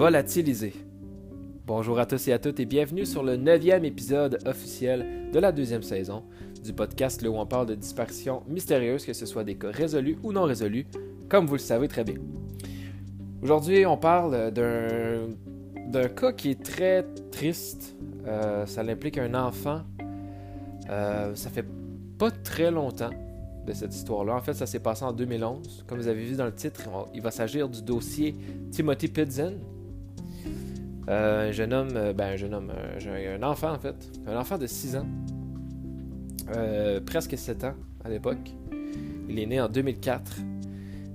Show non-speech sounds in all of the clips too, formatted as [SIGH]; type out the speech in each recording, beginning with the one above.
Volatiliser. Bonjour à tous et à toutes et bienvenue sur le neuvième épisode officiel de la deuxième saison du podcast où on parle de disparitions mystérieuses, que ce soit des cas résolus ou non résolus, comme vous le savez très bien. Aujourd'hui, on parle d'un cas qui est très triste. Euh, ça implique un enfant. Euh, ça fait pas très longtemps de cette histoire-là. En fait, ça s'est passé en 2011. Comme vous avez vu dans le titre, il va s'agir du dossier Timothy Pidzen. Euh, un jeune homme, ben un jeune homme, un enfant en fait, un enfant de 6 ans, presque 7 ans à l'époque. Il est né en 2004.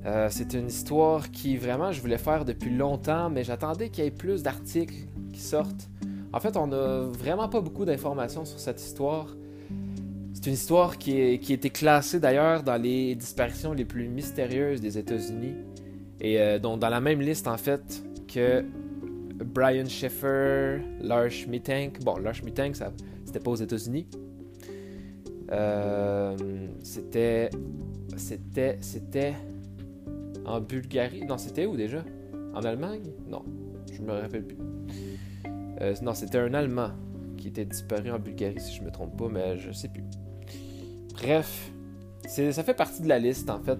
Euh, c'est une histoire qui vraiment je voulais faire depuis longtemps, mais j'attendais qu'il y ait plus d'articles qui sortent. En fait, on n'a vraiment pas beaucoup d'informations sur cette histoire. C'est une histoire qui, a été classée d'ailleurs dans les disparitions les plus mystérieuses des États-Unis. Et euh, donc dans la même liste en fait que Brian Schaeffer, Lars Schmittank. Bon, Lars Schmittank, ça, c'était pas aux États-Unis. Euh, c'était. C'était. C'était en Bulgarie. Non, c'était où déjà? En Allemagne? Non, je me rappelle plus. Euh, non, c'était un Allemand qui était disparu en Bulgarie, si je me trompe pas, mais je sais plus. Bref, ça fait partie de la liste, en fait,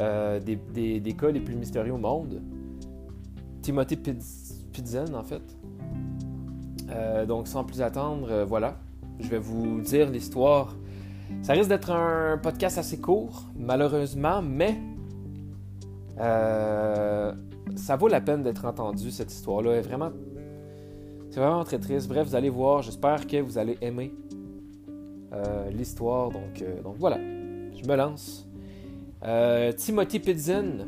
euh, des, des, cas les plus mystérieux au monde. Timothy Pidzen, en fait. Euh, donc, sans plus attendre, voilà. Je vais vous dire l'histoire. Ça risque d'être un podcast assez court, malheureusement, mais euh, ça vaut la peine d'être entendu, cette histoire-là. C'est vraiment très triste. Bref, vous allez voir. J'espère que vous allez aimer euh, l'histoire. Donc, euh, donc voilà, je me lance. Timothy Pidzen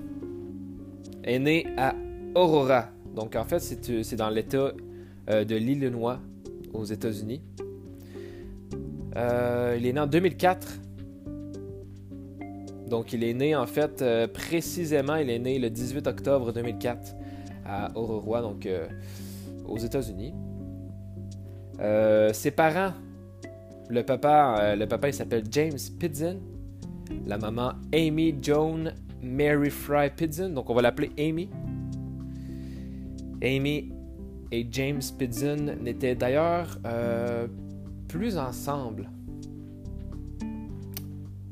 est né à Aurora. Donc en fait, c'est dans l'État de l'Illinois aux États-Unis. il est né en 2004 donc, il est né, en fait, euh, précisément, il est né le 18 octobre 2004 à Aurora, donc euh, aux États-Unis. Euh, ses parents, le papa, le papa il s'appelle James Pidson, la maman Amy Joan Mary Fry Pidson, donc on va l'appeler Amy. Amy et James Pidson n'étaient d'ailleurs plus ensemble,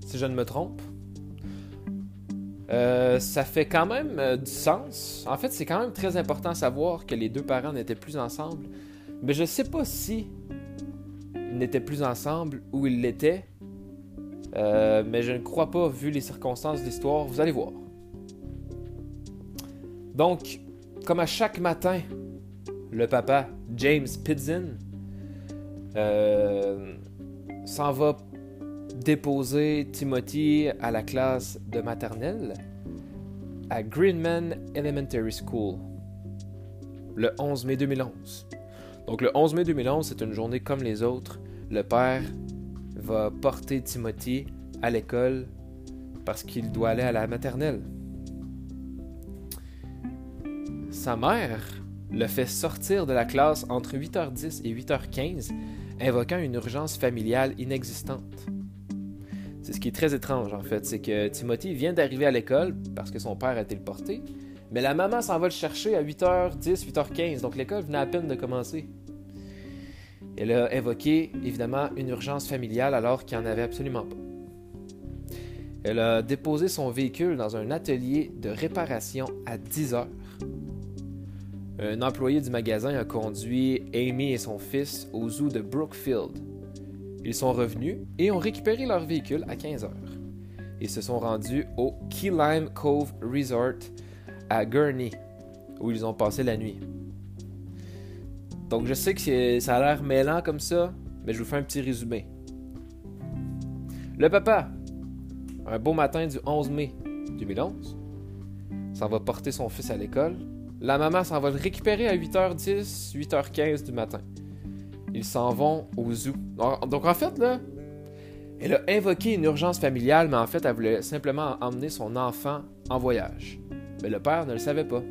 si je ne me trompe. Euh, ça fait quand même euh, du sens. En fait, c'est quand même très important à savoir que les deux parents n'étaient plus ensemble. Mais je sais pas si ils n'étaient plus ensemble ou ils l'étaient. Euh, mais je ne crois pas, vu les circonstances de l'histoire. Vous allez voir. Donc, comme à chaque matin, le papa, James Pidzin, s'en va déposer Timothy à la classe de maternelle à Greenman Elementary School le 11 mai 2011. Donc le 11 mai 2011, c'est une journée comme les autres. Le père va porter Timothy à l'école parce qu'il doit aller à la maternelle. Sa mère le fait sortir de la classe entre 8h10 et 8h15, invoquant une urgence familiale inexistante. C'est ce qui est très étrange, en fait. C'est que Timothy vient d'arriver à l'école parce que son père a été le porté. Mais la maman s'en va le chercher à 8h10, 8h15. Donc l'école venait à peine de commencer. Elle a invoqué, évidemment, une urgence familiale alors qu'il n'y en avait absolument pas. Elle a déposé son véhicule dans un atelier de réparation à 10 h Un employé du magasin a conduit Amy et son fils au zoo de Brookfield, ils sont revenus et ont récupéré leur véhicule à 15 heures. Ils se sont rendus au Key Lime Cove Resort à Gurney, où ils ont passé la nuit. Donc je sais que ça a l'air mêlant comme ça, mais je vous fais un petit résumé. Le papa, un beau matin du 11 mai 2011, s'en va porter son fils à l'école. La maman s'en va le récupérer à 8h10, 8h15 du matin. Ils s'en vont au zoo. Donc en fait, là, elle a invoqué une urgence familiale, mais en fait, elle voulait simplement emmener son enfant en voyage. Mais le père ne le savait pas.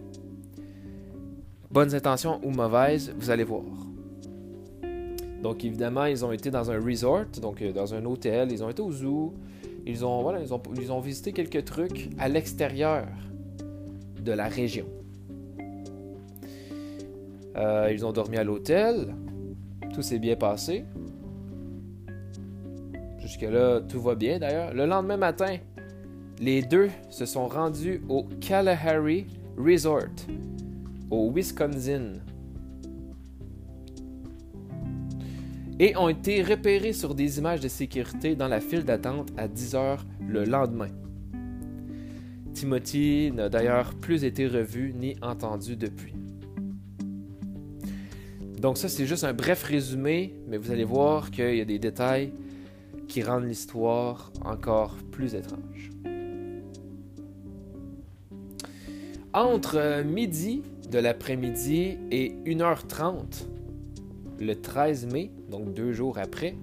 Bonnes intentions ou mauvaises, vous allez voir. Donc évidemment, ils ont été dans un resort, donc euh, dans un hôtel, ils ont été au zoo, ils ont, visité quelques trucs à l'extérieur de la région. Euh, ils ont dormi à l'hôtel. Tout s'est bien passé. Jusque-là, tout va bien d'ailleurs. Le lendemain matin, les deux se sont rendus au Kalahari Resort, au Wisconsin. Et ont été repérés sur des images de sécurité dans la file d'attente à 10 heures le lendemain. Timothy n'a d'ailleurs plus été revu ni entendu depuis. Donc ça, c'est juste un bref résumé, mais vous allez voir qu'il y a des détails qui rendent l'histoire encore plus étrange. Entre euh, midi de l'après-midi et 1h30, le 13 mai, donc deux jours après,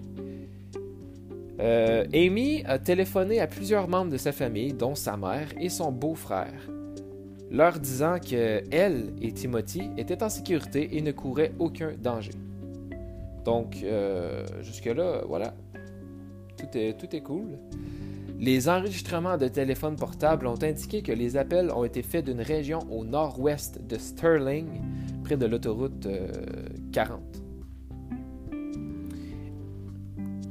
euh, Amy a téléphoné à plusieurs membres de sa famille, dont sa mère et son beau-frère, leur disant que elle et Timothy étaient en sécurité et ne couraient aucun danger. Donc, euh, jusque-là, voilà. Tout est, cool. Les enregistrements de téléphones portables ont indiqué que les appels ont été faits d'une région au nord-ouest de Sterling, près de l'autoroute 40. Euh,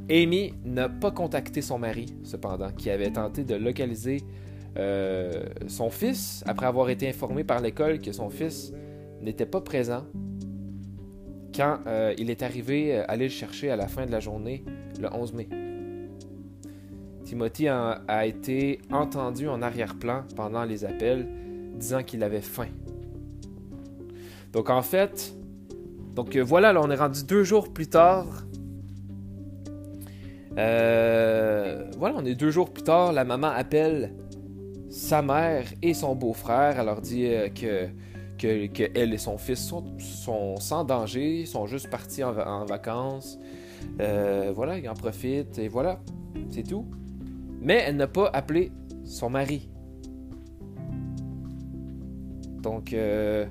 Amy n'a pas contacté son mari, cependant, qui avait tenté de localiser euh, son fils, après avoir été informé par l'école que son fils n'était pas présent quand euh, il est arrivé à aller le chercher à la fin de la journée, le 11 mai. Timothy a, été entendu en arrière-plan pendant les appels, disant qu'il avait faim. Donc en fait, donc euh, voilà, là on est rendu deux jours plus tard. voilà, on est deux jours plus tard, la maman appelle sa mère et son beau-frère. Elle leur dit euh, que, et son fils sont, sans danger, sont juste partis en, vacances. Euh, voilà, ils en profitent et voilà, c'est tout. Mais elle n'a pas appelé son mari. Donc, euh,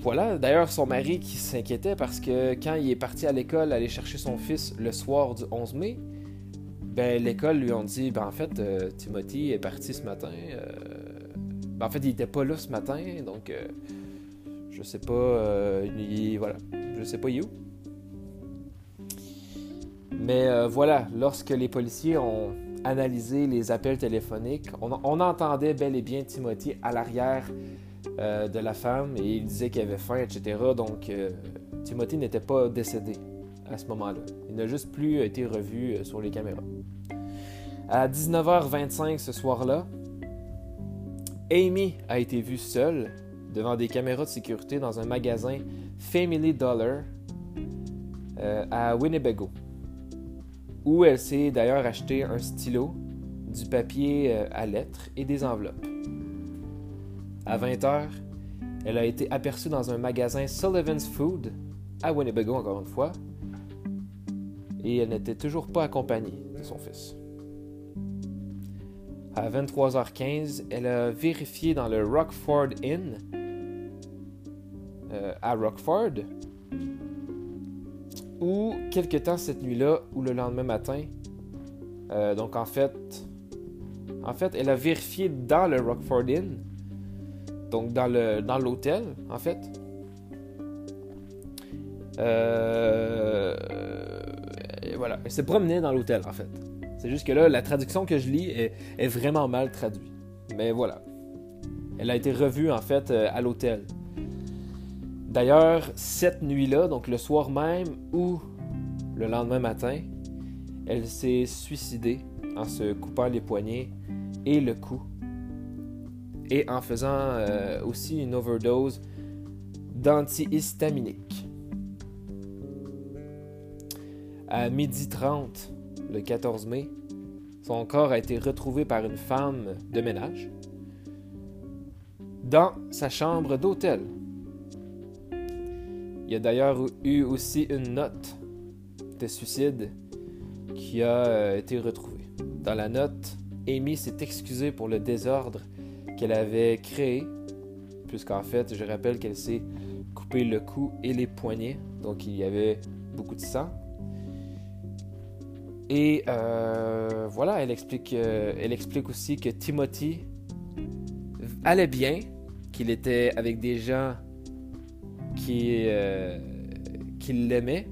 voilà. D'ailleurs, son mari qui s'inquiétait parce que quand il est parti à l'école aller chercher son fils le soir du 11 mai, ben, l'école lui ont dit ben, en fait, euh, Timothy est parti ce matin. Euh, ben, en fait, il était pas là ce matin, donc euh, je sais pas. Il, voilà, je sais pas où. Mais voilà, lorsque les policiers ont analysé les appels téléphoniques, on, on entendait bel et bien Timothy à l'arrière de la femme et il disait qu'il avait faim, etc. Donc Timothy n'était pas décédé à ce moment-là. Il n'a juste plus été revu euh, sur les caméras. À 19h25 ce soir-là, Amy a été vue seule devant des caméras de sécurité dans un magasin Family Dollar euh, à Winnebago, où elle s'est d'ailleurs acheté un stylo, du papier euh, à lettres et des enveloppes. À 20h, elle a été aperçue dans un magasin Sullivan's Food à Winnebago encore une fois, et elle n'était toujours pas accompagnée de son fils. À 23h15, elle a vérifié dans le Rockford Inn euh, à Rockford, où quelque temps cette nuit-là ou le lendemain matin, euh, donc en fait, en fait, elle a vérifié dans le Rockford Inn, donc dans le dans l'hôtel, en fait. Euh, voilà, elle s'est promenée dans l'hôtel en fait. C'est juste que là, la traduction que je lis est, vraiment mal traduite. Mais voilà. Elle a été revue en fait euh, à l'hôtel. D'ailleurs, cette nuit-là, donc le soir même ou le lendemain matin, elle s'est suicidée en se coupant les poignets et le cou. Et en faisant euh, aussi une overdose d'antihistaminique. À midi 30, le 14 mai, son corps a été retrouvé par une femme de ménage dans sa chambre d'hôtel. Il y a d'ailleurs eu aussi une note de suicide qui a euh, été retrouvée. Dans la note, Amy s'est excusée pour le désordre qu'elle avait créé, puisqu'en fait, je rappelle qu'elle s'est coupé le cou et les poignets, donc il y avait beaucoup de sang. Et euh, voilà, elle explique, euh, elle explique aussi que Timothy allait bien, qu'il était avec des gens qui, euh, qui l'aimait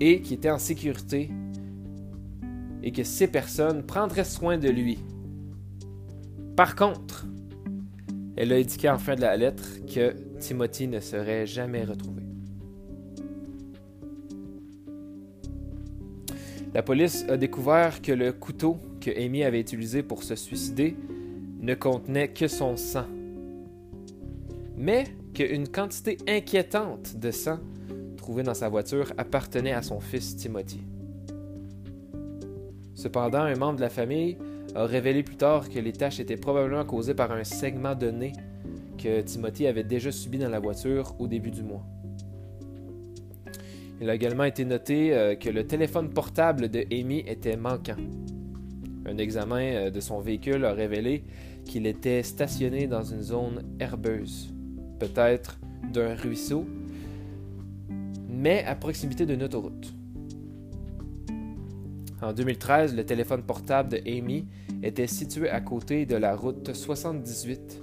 et qui était en sécurité et que ces personnes prendraient soin de lui. Par contre, elle a indiqué en fin de la lettre que Timothy ne serait jamais retrouvé. La police a découvert que le couteau que Amy avait utilisé pour se suicider ne contenait que son sang, mais qu'une quantité inquiétante de sang trouvé dans sa voiture appartenait à son fils Timothy. Cependant, un membre de la famille a révélé plus tard que les taches étaient probablement causées par un segment de nez que Timothy avait déjà subi dans la voiture au début du mois. Il a également été noté euh, que le téléphone portable de Amy était manquant. Un examen euh, de son véhicule a révélé qu'il était stationné dans une zone herbeuse, peut-être d'un ruisseau, mais à proximité d'une autoroute. En 2013, le téléphone portable de Amy était situé à côté de la route 78,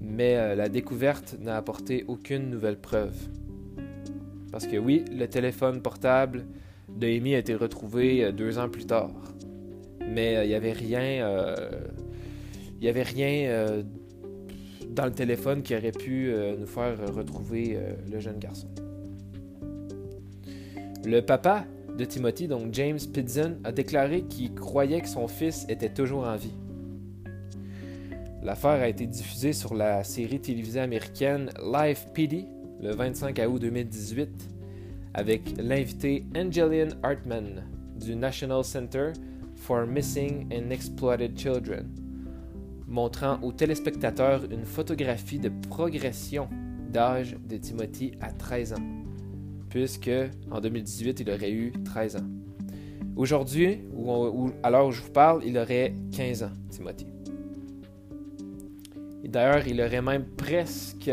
mais euh, la découverte n'a apporté aucune nouvelle preuve. Parce que oui, le téléphone portable de Amy a été retrouvé euh, deux ans plus tard, mais euh, il n'y avait rien, il y avait rien dans le téléphone qui aurait pu nous faire retrouver le jeune garçon. Le papa de Timothy, donc James Pidson, a déclaré qu'il croyait que son fils était toujours en vie. L'affaire a été diffusée sur la série télévisée américaine Life Pity le 25 août 2018 avec l'invité Angeline Hartman du National Center for Missing and Exploited Children, montrant aux téléspectateurs une photographie de progression d'âge de Timothy à 13 ans puisque en 2018, il aurait eu 13 ans. Aujourd'hui, ou, alors je vous parle, il aurait 15 ans, Timothy. D'ailleurs, il aurait même presque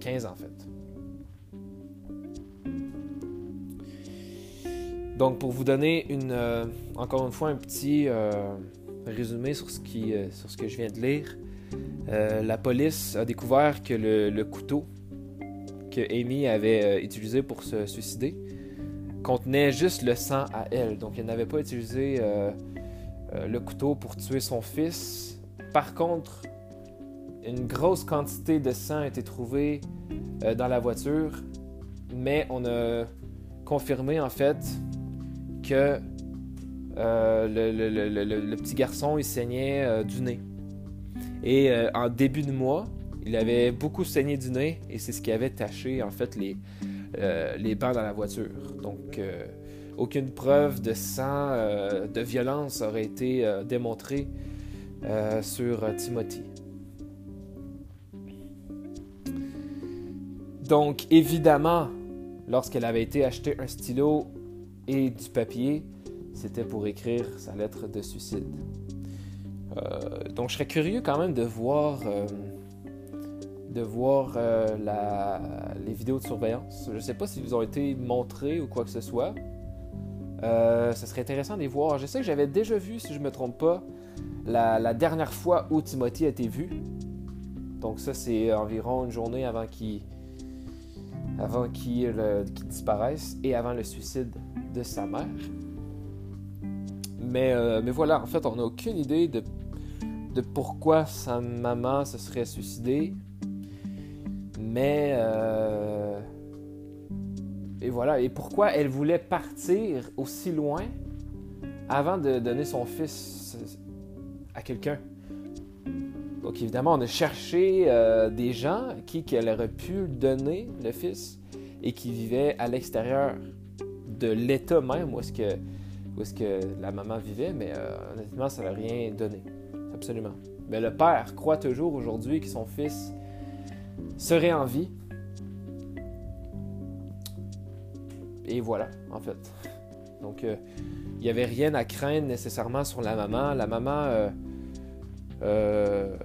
15 ans en fait. Donc, pour vous donner une, euh, encore une fois un petit euh, résumé sur ce, qui, euh, sur ce que je viens de lire, la police a découvert que le couteau que Amy avait utilisé pour se suicider contenait juste le sang à elle. Donc elle n'avait pas utilisé le couteau pour tuer son fils. Par contre, une grosse quantité de sang a été trouvée dans la voiture, mais on a confirmé en fait que le, petit garçon il saignait du nez. Et en début de mois, il avait beaucoup saigné du nez et c'est ce qui avait taché en fait les, euh, les bancs dans la voiture. Donc euh, aucune preuve de sang, euh, de violence aurait été démontrée sur Timothy. Donc évidemment, lorsqu'elle avait été acheter un stylo et du papier, c'était pour écrire sa lettre de suicide. donc je serais curieux quand même de voir de voir euh, les vidéos de surveillance. Je ne sais pas si vous ont été montrées ou quoi que ce soit. Euh, ça serait intéressant de les voir. Je sais que j'avais déjà vu, si je ne me trompe pas, la, dernière fois où Timothy a été vu. Donc ça, c'est environ une journée avant qu'il disparaisse et avant le suicide de sa mère. Mais, euh, mais voilà, en fait, on n'a aucune idée de, de pourquoi sa maman se serait suicidée. Mais... Euh, et voilà. Et pourquoi elle voulait partir aussi loin avant de donner son fils à quelqu'un? Donc évidemment, on a cherché euh, des gens qui qu'elle aurait pu donner le fils et qui vivaient à l'extérieur de l'État même où est-ce que, la maman vivait, mais euh, honnêtement, ça n'a rien donné. Absolument. Mais le père croit toujours aujourd'hui que son fils serait en vie. Et voilà, en fait. Donc, euh, il n'y avait rien à craindre nécessairement sur la maman. La maman... Euh,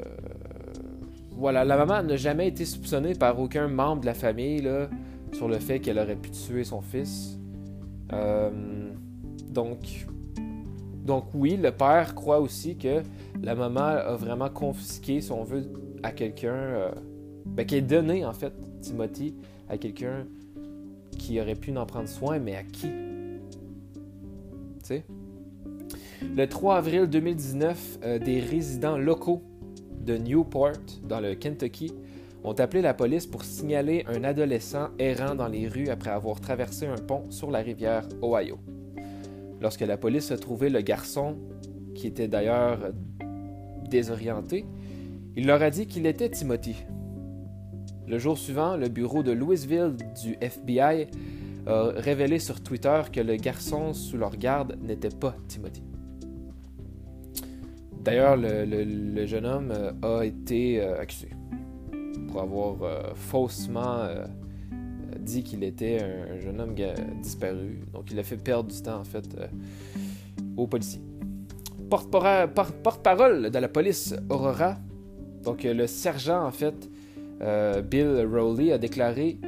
voilà, la maman n'a jamais été soupçonnée par aucun membre de la famille sur le fait qu'elle aurait pu tuer son fils. Donc, donc oui, le père croit aussi que la maman a vraiment confisqué, si on veut, à quelqu'un ben, qui est donné en fait, Timothy, à quelqu'un qui aurait pu en prendre soin, mais à qui? Tu sais? Le 3 avril 2019, euh, des résidents locaux de Newport, dans le Kentucky, ont appelé la police pour signaler un adolescent errant dans les rues après avoir traversé un pont sur la rivière Ohio. Lorsque la police a trouvé le garçon, qui était d'ailleurs désorienté, il leur a dit qu'il était Timothy. Le jour suivant, le bureau de Louisville du FBI a révélé sur Twitter que le garçon sous leur garde n'était pas Timothy. D'ailleurs, le, jeune homme a été euh, accusé avoir euh, faussement dit qu'il était un, jeune homme disparu. Donc, il a fait perdre du temps, en fait, aux policiers. Porte-parole de la police Aurora, donc le sergent, en fait, Bill Rowley, a déclaré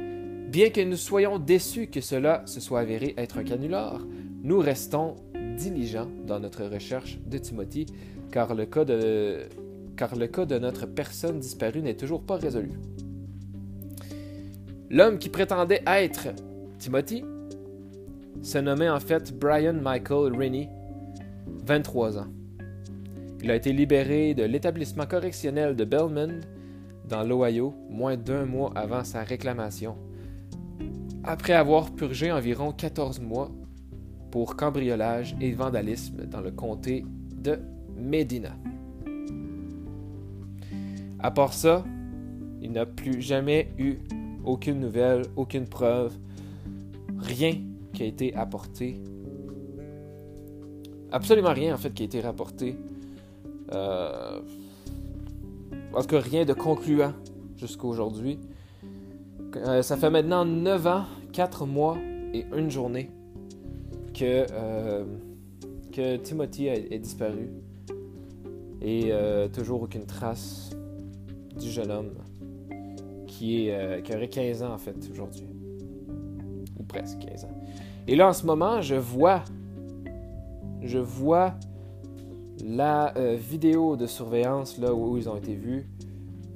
Bien que nous soyons déçus que cela se soit avéré être un canular, nous restons diligents dans notre recherche de Timothy car le cas de, car le cas de notre personne disparue n'est toujours pas résolu. L'homme qui prétendait être Timothy se nommait en fait Brian Michael Rennie, 23 ans. Il a été libéré de l'établissement correctionnel de Belmond, dans l'Ohio, moins d'un mois avant sa réclamation, après avoir purgé environ 14 mois pour cambriolage et vandalisme dans le comté de Medina. À part ça, il n'a plus jamais eu aucune nouvelle, aucune preuve, rien qui a été apporté. Absolument rien en fait qui a été rapporté. Euh, en tout cas, rien de concluant jusqu'à aujourd'hui. Euh, ça fait maintenant 9 ans, 4 mois et une journée que, euh, que Timothy est disparu et euh, toujours aucune trace du jeune homme qui, euh, aurait 15 ans en fait aujourd'hui. Ou presque 15 ans. Et là en ce moment, je vois, je vois la euh, vidéo de surveillance là où ils ont été vus,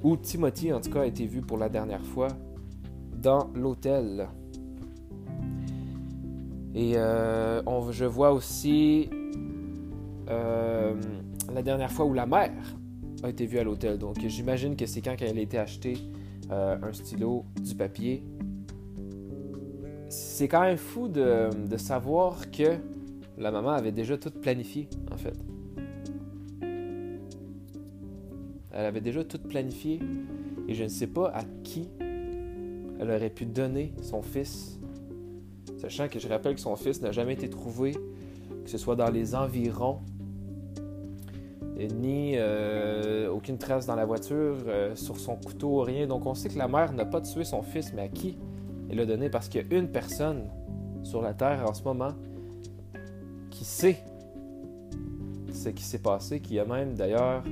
où Timothy en tout cas a été vu pour la dernière fois dans l'hôtel. Et on, je vois aussi la dernière fois où la mère a été vue à l'hôtel. Donc j'imagine que c'est quand elle a été acheter euh, un stylo, du papier. C'est quand même fou de, savoir que la maman avait déjà tout planifié, en fait. Elle avait déjà tout planifié et je ne sais pas à qui elle aurait pu donner son fils. Sachant que je rappelle que son fils n'a jamais été trouvé, que ce soit dans les environs ni euh, aucune trace dans la voiture, euh, sur son couteau, rien. Donc on sait que la mère n'a pas tué son fils, mais à qui elle l'a donné? Parce qu'il y a une personne sur la Terre en ce moment qui sait ce qui s'est passé, qui a même d'ailleurs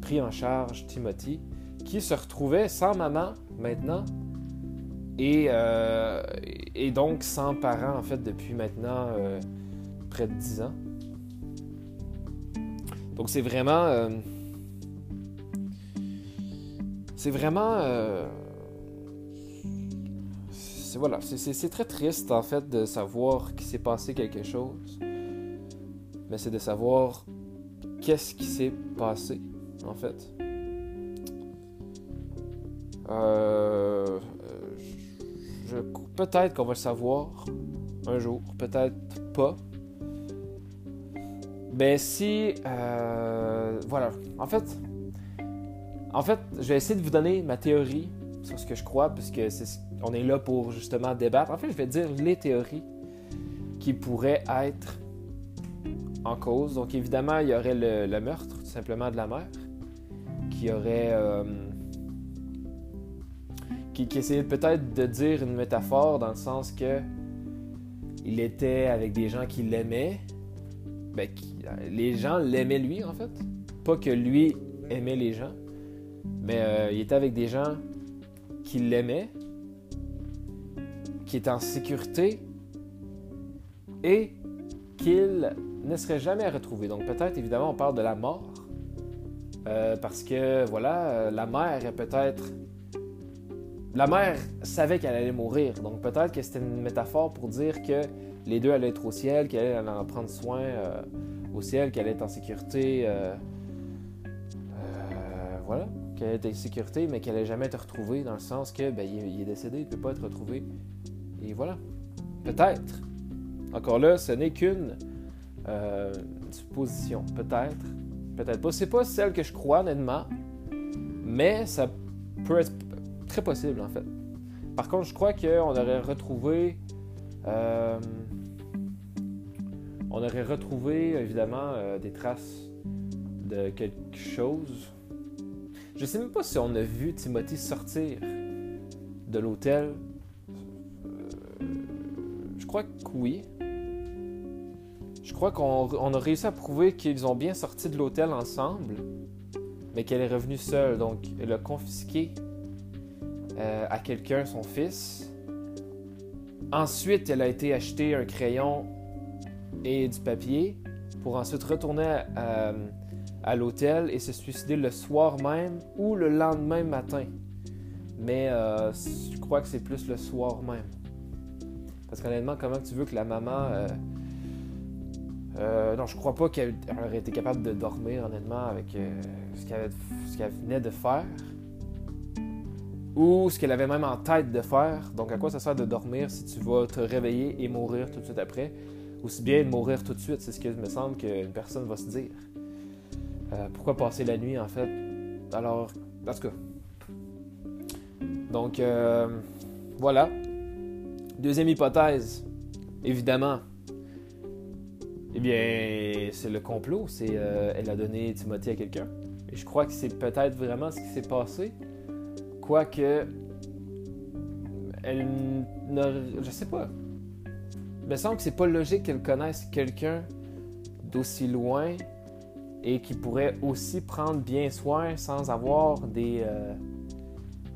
pris en charge Timothy, qui se retrouvait sans maman maintenant et, euh, et donc sans parents en fait depuis maintenant près de 10 ans. Donc c'est vraiment... Euh, c'est vraiment... Euh, c'est voilà, c'est très triste en fait de savoir qu'il s'est passé quelque chose. Mais c'est de savoir qu'est-ce qui s'est passé en fait. Euh, peut-être qu'on va le savoir un jour, peut-être pas. Ben si, euh, voilà. En fait, en fait, je vais essayer de vous donner ma théorie sur ce que je crois, puisque c'est, on est là pour justement débattre. En fait, je vais dire les théories qui pourraient être en cause. Donc évidemment, il y aurait le, meurtre, tout simplement de la mère, qui aurait, euh, qui, qui essayait peut-être de dire une métaphore dans le sens que il était avec des gens qui l'aimaient, ben, les gens l'aimaient lui, en fait. Pas que lui aimait les gens, mais euh, il était avec des gens qui l'aimaient, qui étaient en sécurité et qu'il ne serait jamais retrouvé. Donc peut-être, évidemment, on parle de la mort. Euh, parce que, voilà, euh, la mère est peut-être la mère savait qu'elle allait mourir, donc peut-être que c'était une métaphore pour dire que les deux allaient être au ciel, qu'elle allait en prendre soin au ciel, qu'elle être en sécurité. Euh, euh, voilà, qu'elle être en sécurité, mais qu'elle allait jamais retrouvée, dans le sens que ben, il, est décédé, il ne peut pas être retrouvé. Et voilà. Peut-être. Encore là, ce n'est qu'une supposition. Peut-être. Peut-être pas. C'est pas celle que je crois, honnêtement. Mais ça peut être très possible, en fait. Par contre, je crois qu'on aurait retrouvé. Euh, on aurait retrouvé, évidemment, euh, des traces de quelque chose. Je sais même pas si on a vu Timothy sortir de l'hôtel. Euh, je crois que oui. Je crois qu'on a réussi à prouver qu'ils ont bien sorti de l'hôtel ensemble, mais qu'elle est revenue seule. Donc, elle a confisqué euh, à quelqu'un son fils. Ensuite, elle a été acheter un crayon et du papier pour ensuite retourner à, l'hôtel et se suicider le soir même ou le lendemain matin. Mais euh, je crois que c'est plus le soir même. Parce qu'honnêtement, comment tu veux que la maman... Euh, non, je crois pas qu'elle aurait été capable de dormir, honnêtement, avec ce qu'elle venait de faire ou ce qu'elle avait même en tête de faire. Donc, à quoi ça sert de dormir si tu vas te réveiller et mourir tout de suite après? Aussi bien de mourir tout de suite, c'est ce que me semble qu'une personne va se dire. Euh, pourquoi passer la nuit, en fait? Alors, en tout cas. Donc, euh, voilà. Deuxième hypothèse, évidemment. Eh bien, c'est le complot. C'est euh, elle a donné Timothy à quelqu'un. Et je crois que c'est peut-être vraiment ce qui s'est passé. Quoique, elle ne. Je sais pas. Il me semble que c'est pas logique qu'elle connaisse quelqu'un d'aussi loin et qui pourrait aussi prendre bien soin sans avoir des, euh,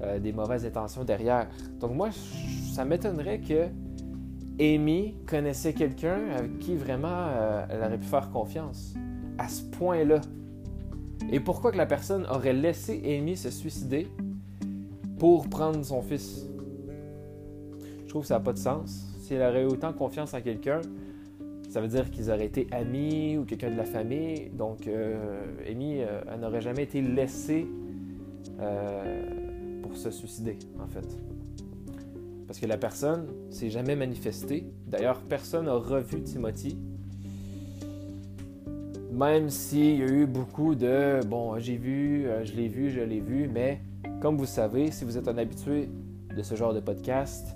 euh, des mauvaises intentions derrière. Donc moi, ça m'étonnerait que Amy connaissait quelqu'un avec qui vraiment euh, elle aurait pu faire confiance à ce point-là. Et pourquoi que la personne aurait laissé Amy se suicider pour prendre son fils? Je trouve que ça n'a pas de sens. Si elle aurait autant confiance en quelqu'un, ça veut dire qu'ils auraient été amis ou quelqu'un de la famille. Donc, euh, Amy, euh, elle n'aurait jamais été laissée euh, pour se suicider, en fait. Parce que la personne s'est jamais manifestée. D'ailleurs, personne n'a revu Timothy. Même s'il y a eu beaucoup de bon, j'ai vu, je l'ai vu, je l'ai vu, mais comme vous savez, si vous êtes un habitué de ce genre de podcast,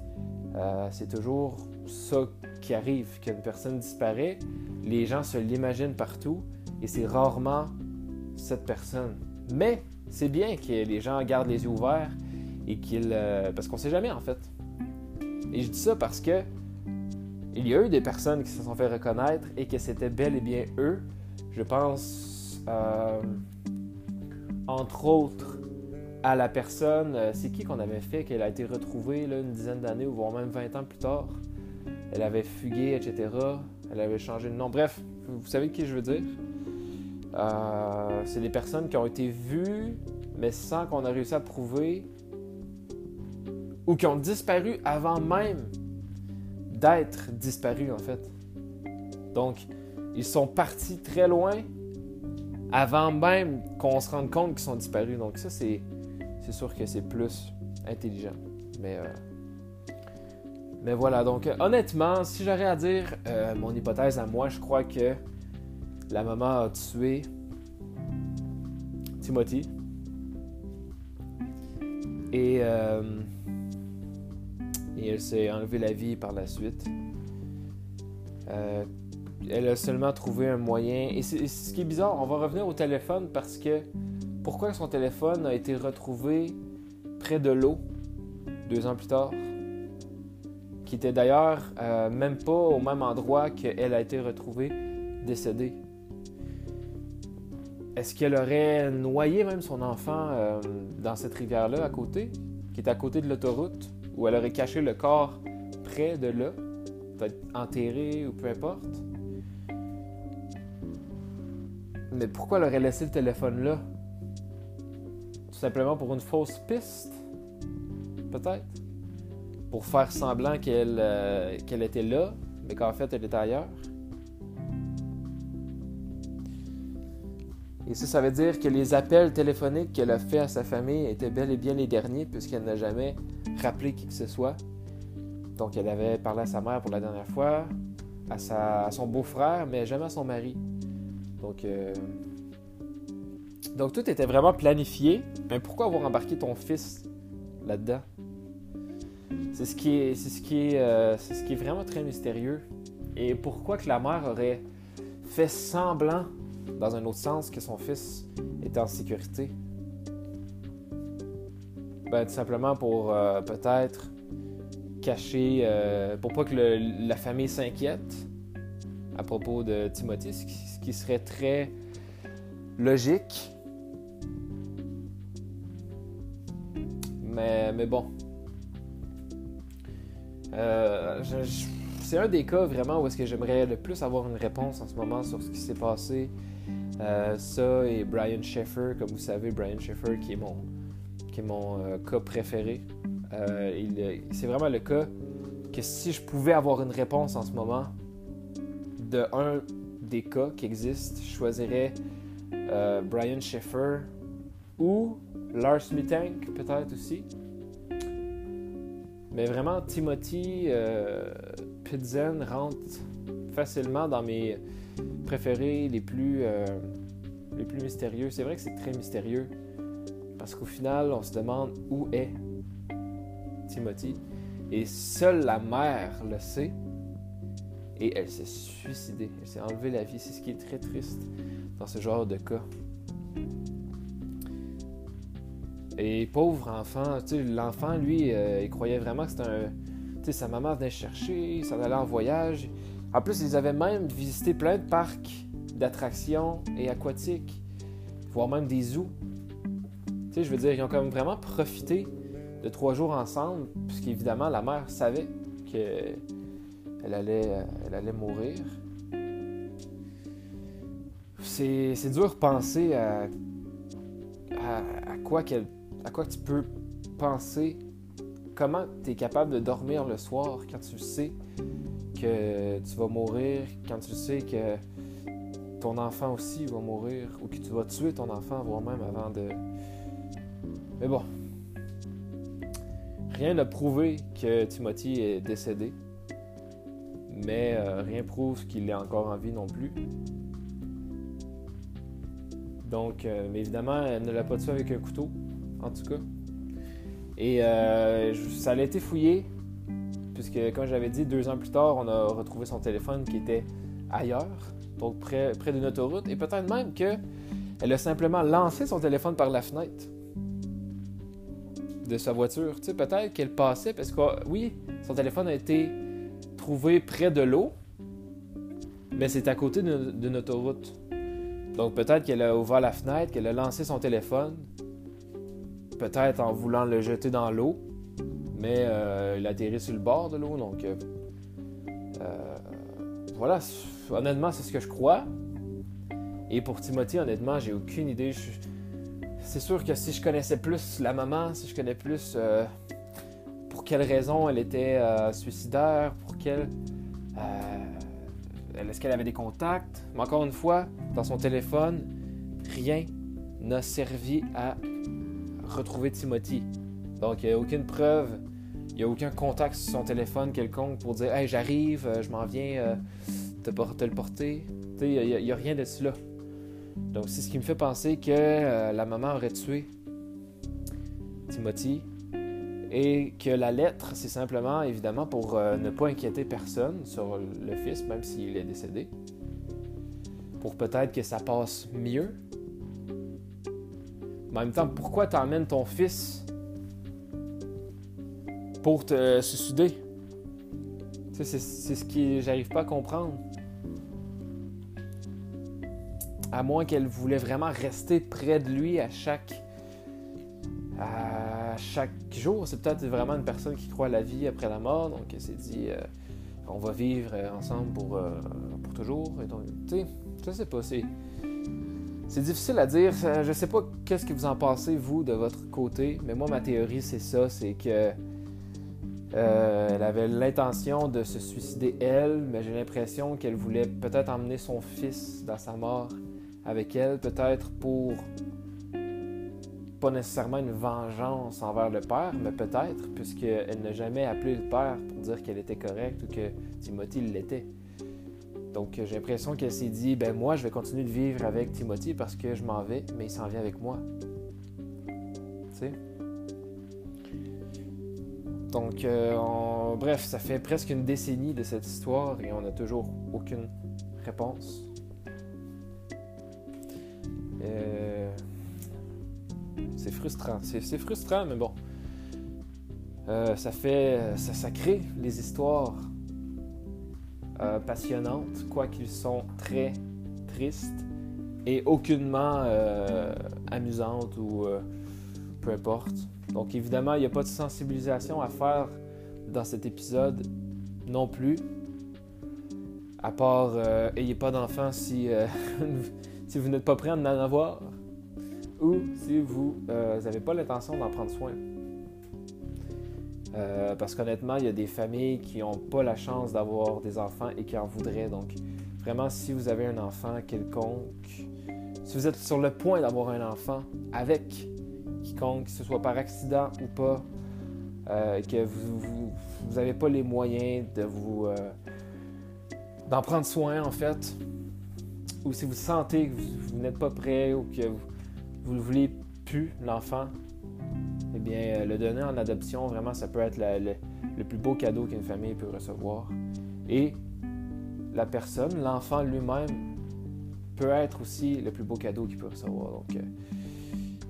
euh, c'est toujours ça qui arrive, qu'une personne disparaît, les gens se l'imaginent partout et c'est rarement cette personne. Mais c'est bien que les gens gardent les yeux ouverts et qu'ils... Euh, parce qu'on ne sait jamais en fait. Et je dis ça parce que il y a eu des personnes qui se sont fait reconnaître et que c'était bel et bien eux. Je pense, euh, entre autres, à la personne, euh, c'est qui qu'on avait fait qu'elle a été retrouvée là, une dizaine d'années ou voire même 20 ans plus tard. Elle avait fugué, etc. Elle avait changé de nom. Bref, vous savez qui je veux dire. Euh, c'est des personnes qui ont été vues, mais sans qu'on ait réussi à prouver, ou qui ont disparu avant même d'être disparus, en fait. Donc, ils sont partis très loin avant même qu'on se rende compte qu'ils sont disparus. Donc, ça, c'est c'est sûr que c'est plus intelligent. Mais, euh, mais voilà, donc euh, honnêtement, si j'aurais à dire euh, mon hypothèse à moi, je crois que la maman a tué Timothy. Et, et elle s'est enlevé la vie par la suite. elle a seulement trouvé un moyen. Et, et ce qui est bizarre, on va revenir au téléphone parce que pourquoi son téléphone a été retrouvé près de l'eau deux ans plus tard, qui était d'ailleurs euh, même pas au même endroit qu'elle a été retrouvée décédée. Est-ce qu'elle aurait noyé même son enfant euh, dans cette rivière-là à côté, qui est à côté de l'autoroute, ou elle aurait caché le corps près de là, peut-être enterré ou peu importe? Mais pourquoi elle aurait laissé le téléphone là? Simplement pour une fausse piste. peut-être, pour faire semblant qu'elle euh, était là, mais qu'en fait elle était ailleurs? Et ça, ça veut dire que les appels téléphoniques qu'elle a fait à sa famille étaient bel et bien les derniers, puisqu'elle n'a jamais rappelé qui que ce soit. Donc, elle avait parlé à sa mère pour la dernière fois, à, sa, son beau-frère, mais jamais à son mari. Donc, euh, donc, tout était vraiment planifié. Mais pourquoi avoir embarqué ton fils là-dedans? C'est ce qui est, c'est ce qui est, euh, c'est ce qui est vraiment très mystérieux. Et pourquoi que la mère aurait fait semblant dans un autre sens, que son fils était en sécurité? Ben, tout simplement pour euh, peut-être cacher, euh, pour pas que la famille s'inquiète à propos de Timothy, ce qui, serait très logique. Mais, mais bon. Euh, c'est un des cas vraiment où est-ce que j'aimerais le plus avoir une réponse en ce moment sur ce qui s'est passé euh, ça et Brian Schaeffer, comme vous savez, Brian Schaeffer qui est mon, qui est mon euh, cas préféré. C'est vraiment le cas que si je pouvais avoir une réponse en ce moment de un des cas qui existent, je choisirais Brian Schaeffer ou Lars Mittank peut-être aussi. Mais vraiment, Timothy Pidzen rentre facilement dans mes préférés, les plus, euh, les plus mystérieux. C'est vrai que c'est très mystérieux parce qu'au final, on se demande où est Timothy. Et seule la mère le sait. Et elle s'est suicidée. Elle s'est enlevée la vie. C'est ce qui est très triste dans ce genre de cas. Et pauvre enfant, l'enfant, lui, euh, il croyait vraiment que c'était un. Tu sais, sa maman venait chercher, il s'en allait en voyage. En plus, ils avaient même visité plein de parcs d'attractions et aquatiques, voire même des zoos. Tu sais, je veux dire, ils ont quand même vraiment profité de trois jours ensemble, puisqu'évidemment, la mère savait qu'elle allait, elle allait mourir. C'est, dur de penser à, à, quoi à quoi tu peux penser, comment tu es capable de dormir le soir quand tu sais que tu vas mourir, quand tu sais que ton enfant aussi va mourir, ou que tu vas tuer ton enfant, voire même avant de... Mais bon. Rien n'a prouvé que Timothy est décédé, mais euh, rien prouve qu'il est encore en vie non plus. Donc, euh, mais évidemment, elle ne l'a pas tué avec un couteau, en tout cas. Et euh, ça a été fouillé, puisque comme j'avais dit, deux ans plus tard, on a retrouvé son téléphone qui était ailleurs, donc près, près d'une autoroute, et peut-être même qu'elle a simplement lancé son téléphone par la fenêtre de sa voiture. Tu sais, peut-être qu'elle passait, parce que oui, son téléphone a été trouvé près de l'eau, mais c'est à côté d'une autoroute. Donc peut-être qu'elle a ouvert la fenêtre, qu'elle a lancé son téléphone, peut-être en voulant le jeter dans l'eau, mais euh, il atterrit sur le bord de l'eau, donc euh, euh, voilà, honnêtement, c'est ce que je crois. Et pour Timothy, honnêtement, j'ai aucune idée. C'est sûr que si je connaissais plus la maman, si je connais plus pour quelle raison elle était suicidaire, pour quelle... Est-ce qu'elle avait des contacts? Mais encore une fois, dans son téléphone, rien n'a servi à retrouver Timothy. Donc, il n'y a aucune preuve il n'y a aucun contact sur son téléphone quelconque pour dire Hey, j'arrive, euh, je m'en viens euh, te, le porter. Il n'y a, rien de cela. Donc, c'est ce qui me fait penser que euh, la maman aurait tué Timothy et que la lettre, c'est simplement, évidemment, pour ne pas inquiéter personne sur le fils, même s'il est décédé. Pour peut-être que ça passe mieux. Mais en même temps, pourquoi tu emmènes ton fils pour te suicider? C'est, ce que j'arrive pas à comprendre. À moins qu'elle voulait vraiment rester près de lui à chaque, chaque jour. C'est peut-être vraiment une personne qui croit à la vie après la mort. Donc elle s'est dit, euh, on va vivre ensemble pour, euh, pour toujours. Et donc, tu sais, je sais pas. C'est, C'est difficile à dire. Je sais pas qu'est-ce que vous en pensez, vous, de votre côté, mais moi, ma théorie, c'est ça c'est que. Euh, elle avait l'intention de se suicider elle, mais j'ai l'impression qu'elle voulait peut-être emmener son fils dans sa mort avec elle, peut-être pour pas nécessairement une vengeance envers le père, mais peut-être, puisqu'elle n'a jamais appelé le père pour dire qu'elle était correcte ou que Timothy l'était. Donc j'ai l'impression qu'elle s'est dit, ben moi je vais continuer de vivre avec Timothy parce que je m'en vais, mais il s'en vient avec moi. Tu sais? Donc, euh, bref, ça fait presque une décennie de cette histoire et on n'a toujours aucune réponse. C'est frustrant, mais bon. Euh, ça fait. Ça, ça, crée les histoires euh, passionnantes, quoiqu'ils sont très tristes et aucunement euh, amusantes ou peu importe. Donc évidemment, il n'y a pas de sensibilisation à faire dans cet épisode non plus. À part, ayez pas d'enfants si, [LAUGHS] si vous n'êtes pas prêt à en avoir ou si vous n'avez euh, pas l'intention d'en prendre soin. Euh, parce qu'honnêtement, il y a des familles qui n'ont pas la chance d'avoir des enfants et qui en voudraient. Donc, vraiment, si vous avez un enfant quelconque, si vous êtes sur le point d'avoir un enfant avec quiconque, que ce soit par accident ou pas, euh, que vous n'avez pas les moyens de vous d'en prendre soin en fait, ou si vous sentez que vous, vous n'êtes pas prêt ou que vous, vous ne voulez plus l'enfant, eh bien, euh, le donner en adoption, vraiment, ça peut être le plus beau cadeau qu'une famille peut recevoir. Et la personne, l'enfant lui-même, peut être aussi le plus beau cadeau qu'il peut recevoir. Donc,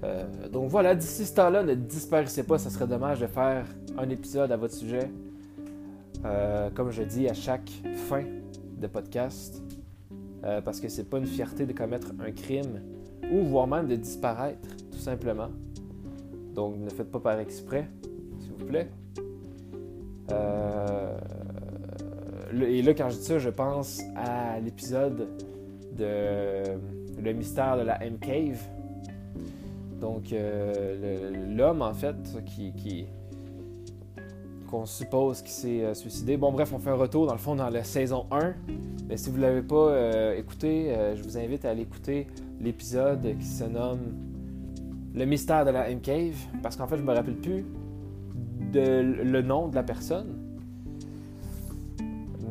euh, euh, voilà, d'ici ce temps-là, ne disparaissez pas, ça serait dommage de faire un épisode à votre sujet. comme je dis à chaque fin de podcast, parce que c'est pas une fierté de commettre un crime, ou voire même de disparaître, tout simplement. Donc ne faites pas par exprès, s'il vous plaît. Euh, et là, quand je dis ça, je pense à l'épisode de Le mystère de la M-Cave. Donc, euh, l'homme, en fait, qui, qui qu'on suppose qu'il s'est euh, suicidé. Bon, bref, on fait un retour, dans le fond, dans la saison 1. Mais si vous ne l'avez pas écouté, je vous invite à aller écouter l'épisode qui se nomme Le mystère de la M-Cave, parce qu'en fait, je me rappelle plus de le nom de la personne.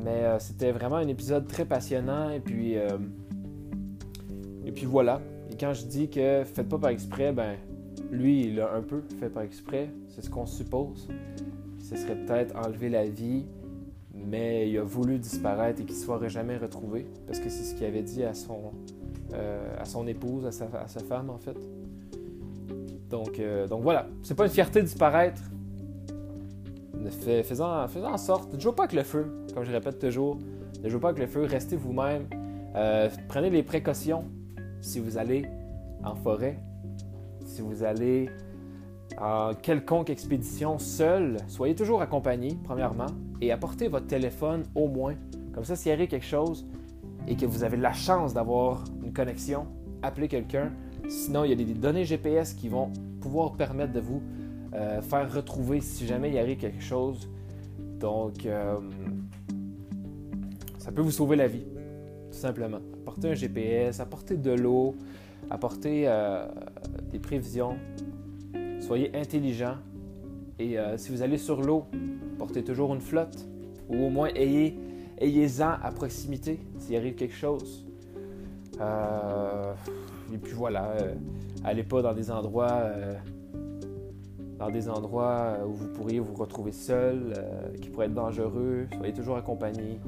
Mais euh, c'était vraiment un épisode très passionnant et puis euh, et puis voilà. Et quand je dis que faites pas par exprès, ben lui il a un peu fait par exprès, c'est ce qu'on suppose. Ce serait peut-être enlever la vie, mais il a voulu disparaître et qu'il ne soit jamais retrouvé parce que c'est ce qu'il avait dit à son euh, à son épouse, à sa, femme en fait. Donc, euh, donc voilà, c'est pas une fierté de disparaître. faisant, faisant en sorte, ne jouez pas avec le feu, comme je répète toujours. Ne jouez pas avec le feu, restez vous-même. Euh, prenez les précautions si vous allez en forêt, si vous allez en quelconque expédition seul. Soyez toujours accompagné, premièrement, et apportez votre téléphone au moins. Comme ça, s'il arrive quelque chose, et que vous avez la chance d'avoir une connexion, appelez quelqu'un. Sinon, il y a des données GPS qui vont pouvoir permettre de vous euh, faire retrouver si jamais il arrive quelque chose. Donc, euh, ça peut vous sauver la vie, tout simplement. Apportez un GPS, apportez de l'eau, apportez euh, des prévisions. Soyez intelligent. Et si vous allez sur l'eau, portez toujours une flotte. Ou au moins ayez ayez-en à proximité s'il arrive quelque chose. Euh, et puis voilà, euh, allez pas dans des endroits euh, dans des endroits où vous pourriez vous retrouver seul, qui pourraient être dangereux. Soyez toujours accompagné.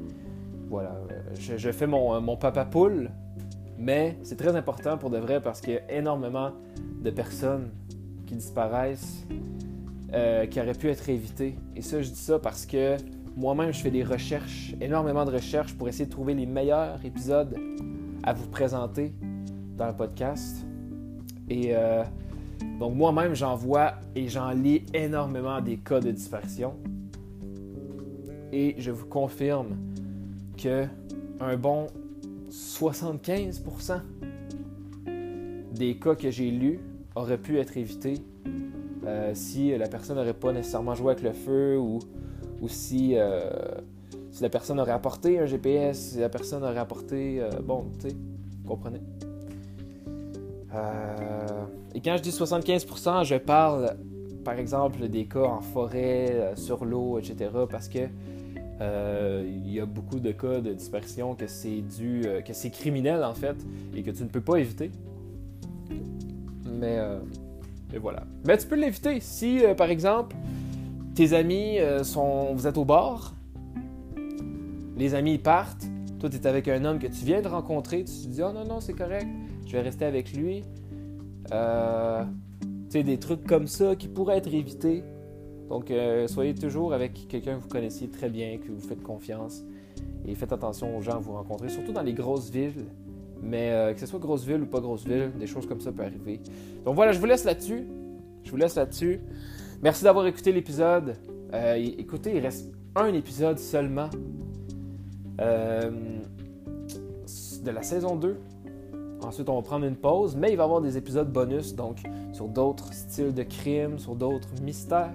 Voilà, je, fais mon, mon papa poule, mais c'est très important pour de vrai parce qu'il y a énormément de personnes qui disparaissent qui auraient pu être évitées. Et ça, je dis ça parce que moi-même, je fais des recherches, énormément de recherches pour essayer de trouver les meilleurs épisodes à vous présenter dans le podcast. Et euh, donc moi-même, j'en vois et j'en lis énormément des cas de disparition. Et je vous confirme que un bon 75% des cas que j'ai lus auraient pu être évités euh, si la personne n'aurait pas nécessairement joué avec le feu ou, euh, si la personne aurait apporté un GPS, si la personne aurait apporté... bon, tu sais, vous comprenez? et quand je dis 75%, je parle par exemple des cas en forêt, sur l'eau, etc. Parce que euh, il y a beaucoup de cas de dispersion que c'est dû, euh, que c'est criminel en fait, et que tu ne peux pas éviter. Mais, euh, voilà. Mais tu peux l'éviter si, par exemple, tes amis sont, vous êtes au bar, les amis partent, toi tu es avec un homme que tu viens de rencontrer, tu te dis oh non non c'est correct, je vais rester avec lui. tu sais des trucs comme ça qui pourraient être évités donc, euh, soyez toujours avec quelqu'un que vous connaissiez très bien, que vous faites confiance. Et faites attention aux gens que vous rencontrez, surtout dans les grosses villes. Mais euh, que ce soit grosse ville ou pas grosse ville, des choses comme ça peuvent arriver. Donc voilà, je vous laisse là-dessus. Je vous laisse là-dessus. Merci d'avoir écouté l'épisode. Euh, écoutez, il reste un épisode seulement de la saison 2. Ensuite, on va prendre une pause, mais il va y avoir des épisodes bonus, donc sur d'autres styles de crimes, sur d'autres mystères.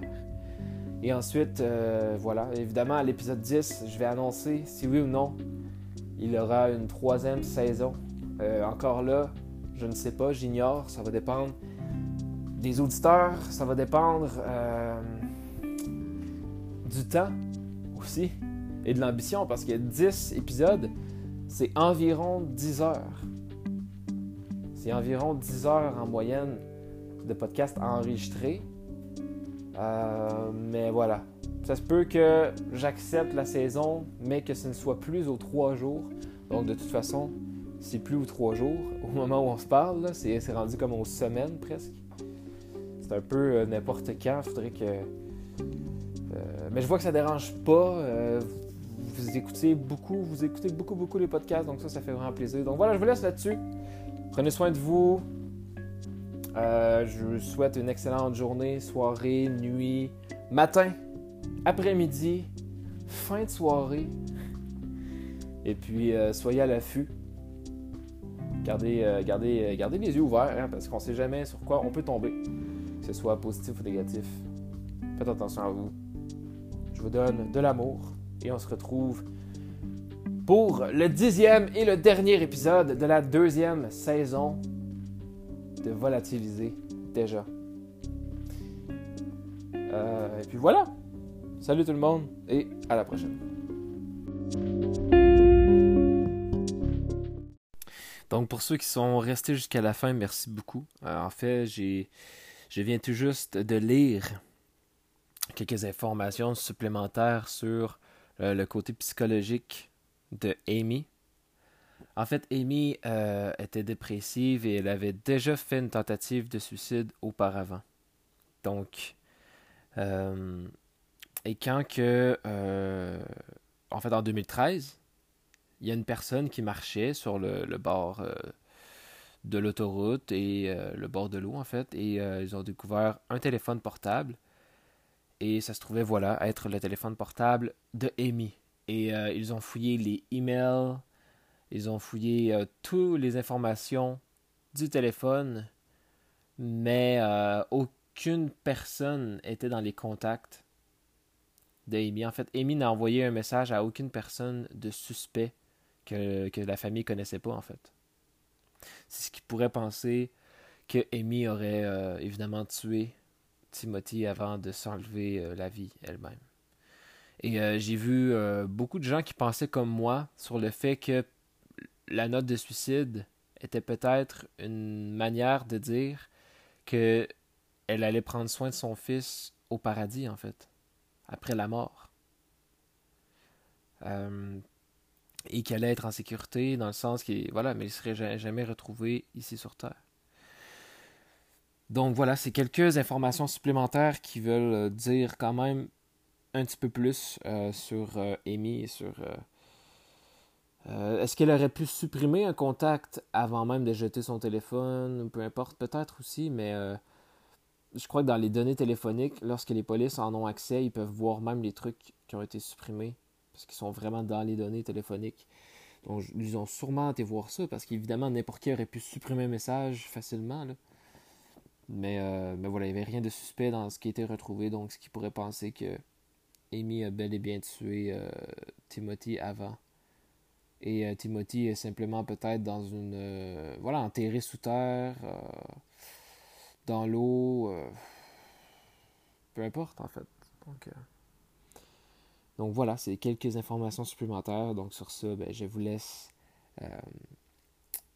Et ensuite, euh, voilà, évidemment, à l'épisode 10, je vais annoncer si oui ou non il aura une troisième saison. Euh, encore là, je ne sais pas, j'ignore, ça va dépendre des auditeurs, ça va dépendre euh, du temps aussi et de l'ambition parce que 10 épisodes, c'est environ 10 heures. C'est environ 10 heures en moyenne de podcast enregistré. Euh, mais voilà. Ça se peut que j'accepte la saison, mais que ce ne soit plus aux trois jours. Donc de toute façon, c'est plus aux trois jours. Au moment où on se parle, c'est rendu comme aux semaines presque. C'est un peu euh, n'importe quand. Faudrait que. Euh, mais je vois que ça dérange pas. vous écoutez beaucoup, vous écoutez beaucoup, beaucoup les podcasts, donc ça, ça fait vraiment plaisir. Donc voilà, je vous laisse là-dessus. Prenez soin de vous. Euh, je vous souhaite une excellente journée, soirée, nuit, matin, après-midi, fin de soirée. Et puis, euh, soyez à l'affût. Gardez, euh, gardez les yeux ouverts, hein, parce qu'on ne sait jamais sur quoi on peut tomber, que ce soit positif ou négatif. Faites attention à vous. Je vous donne de l'amour et on se retrouve pour le dixième et le dernier épisode de la deuxième saison de volatiliser déjà. Euh, et puis voilà. Salut tout le monde et à la prochaine. Donc pour ceux qui sont restés jusqu'à la fin, merci beaucoup. Euh, en fait, j'ai, je viens tout juste de lire quelques informations supplémentaires sur euh, le côté psychologique de Amy. En fait, Amy euh, était dépressive et elle avait déjà fait une tentative de suicide auparavant. Donc, et quand que, en fait, en 2013, il y a une personne qui marchait sur le, bord de l'autoroute et le bord de l'eau, en fait, et ils ont découvert un téléphone portable. Et ça se trouvait, voilà, être le téléphone portable de Amy. Et ils ont fouillé les emails, ils ont fouillé euh, toutes les informations du téléphone, mais euh, aucune personne était dans les contacts d'Amy. En fait, Amy n'a envoyé un message à aucune personne de suspect que, la famille connaissait pas, en fait. C'est ce qui pourrait penser que Amy aurait euh, évidemment tué Timothy avant de s'enlever la vie elle-même. Et j'ai vu beaucoup de gens qui pensaient comme moi sur le fait que la note de suicide était peut-être une manière de dire que elle allait prendre soin de son fils au paradis, en fait, après la mort. Euh, et qu'elle allait être en sécurité dans le sens qu'il voilà, mais il serait jamais retrouvé ici sur Terre. Donc voilà, c'est quelques informations supplémentaires qui veulent dire quand même un petit peu plus euh, sur euh, Amy et sur euh, est-ce qu'elle aurait pu supprimer un contact avant même de jeter son téléphone Peu importe, peut-être aussi, mais euh, je crois que dans les données téléphoniques, lorsque les polices en ont accès, ils peuvent voir même les trucs qui ont été supprimés, parce qu'ils sont vraiment dans les données téléphoniques. Donc, ils ont sûrement été voir ça parce qu'évidemment, n'importe qui aurait pu supprimer un message facilement. Mais, euh, mais voilà, il n'y avait rien de suspect dans ce qui été retrouvé, donc ce qui pourrait penser que Amy a bel et bien tué euh, Timothy avant. Et euh, Timothy est simplement peut-être dans une. voilà, enterré sous terre, dans l'eau. peu importe en fait. Donc. Donc voilà, c'est quelques informations supplémentaires. Donc sur ça, ben, je vous laisse. Euh,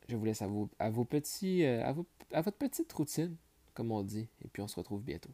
je vous laisse à, vos, à vos petits. Euh, à, vos, à votre petite routine, comme on dit. Et puis on se retrouve bientôt.